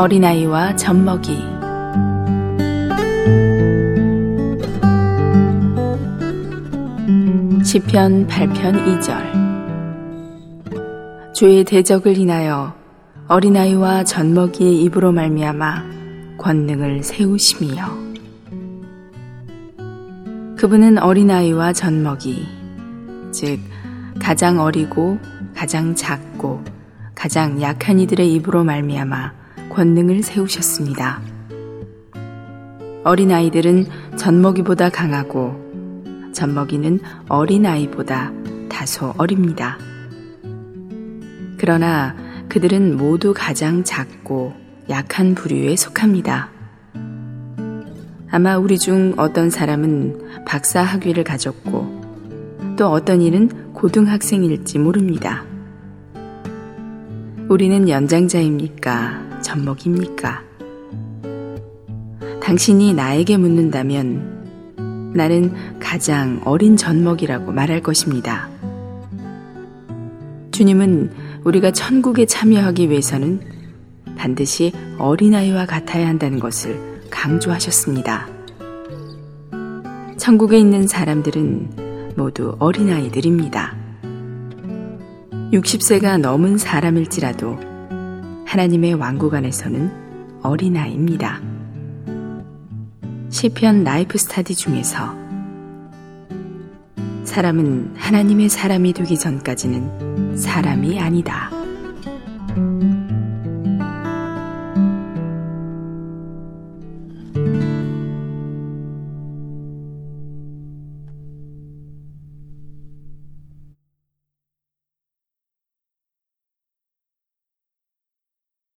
어린아이와 젖먹이. 시편 8편 2절. 주의 대적을 인하여 어린아이와 젖먹이의 입으로 말미암아 권능을 세우심이여. 그분은 어린아이와 젖먹이 즉 가장 어리고 가장 작고 가장 약한 이들의 입으로 말미암아 권능을 세우셨습니다. 어린아이들은 젖먹이보다 강하고 젖먹이는 어린아이보다 다소 어립니다. 그러나 그들은 모두 가장 작고 약한 부류에 속합니다. 아마 우리 중 어떤 사람은 박사 학위를 가졌고 또 어떤 이는 고등학생일지 모릅니다. 우리는 연장자입니까? 젖먹입니까? 당신이 나에게 묻는다면 나는 가장 어린 젖먹이라고 말할 것입니다. 주님은 우리가 천국에 참여하기 위해서는 반드시 어린아이와 같아야 한다는 것을 강조하셨습니다. 천국에 있는 사람들은 모두 어린아이들입니다. 60세가 넘은 사람일지라도 하나님의 왕국 안에서는 어린아이입니다. 시편 라이프 스타디 중에서 사람은 하나님의 사람이 되기 전까지는 사람이 아니다.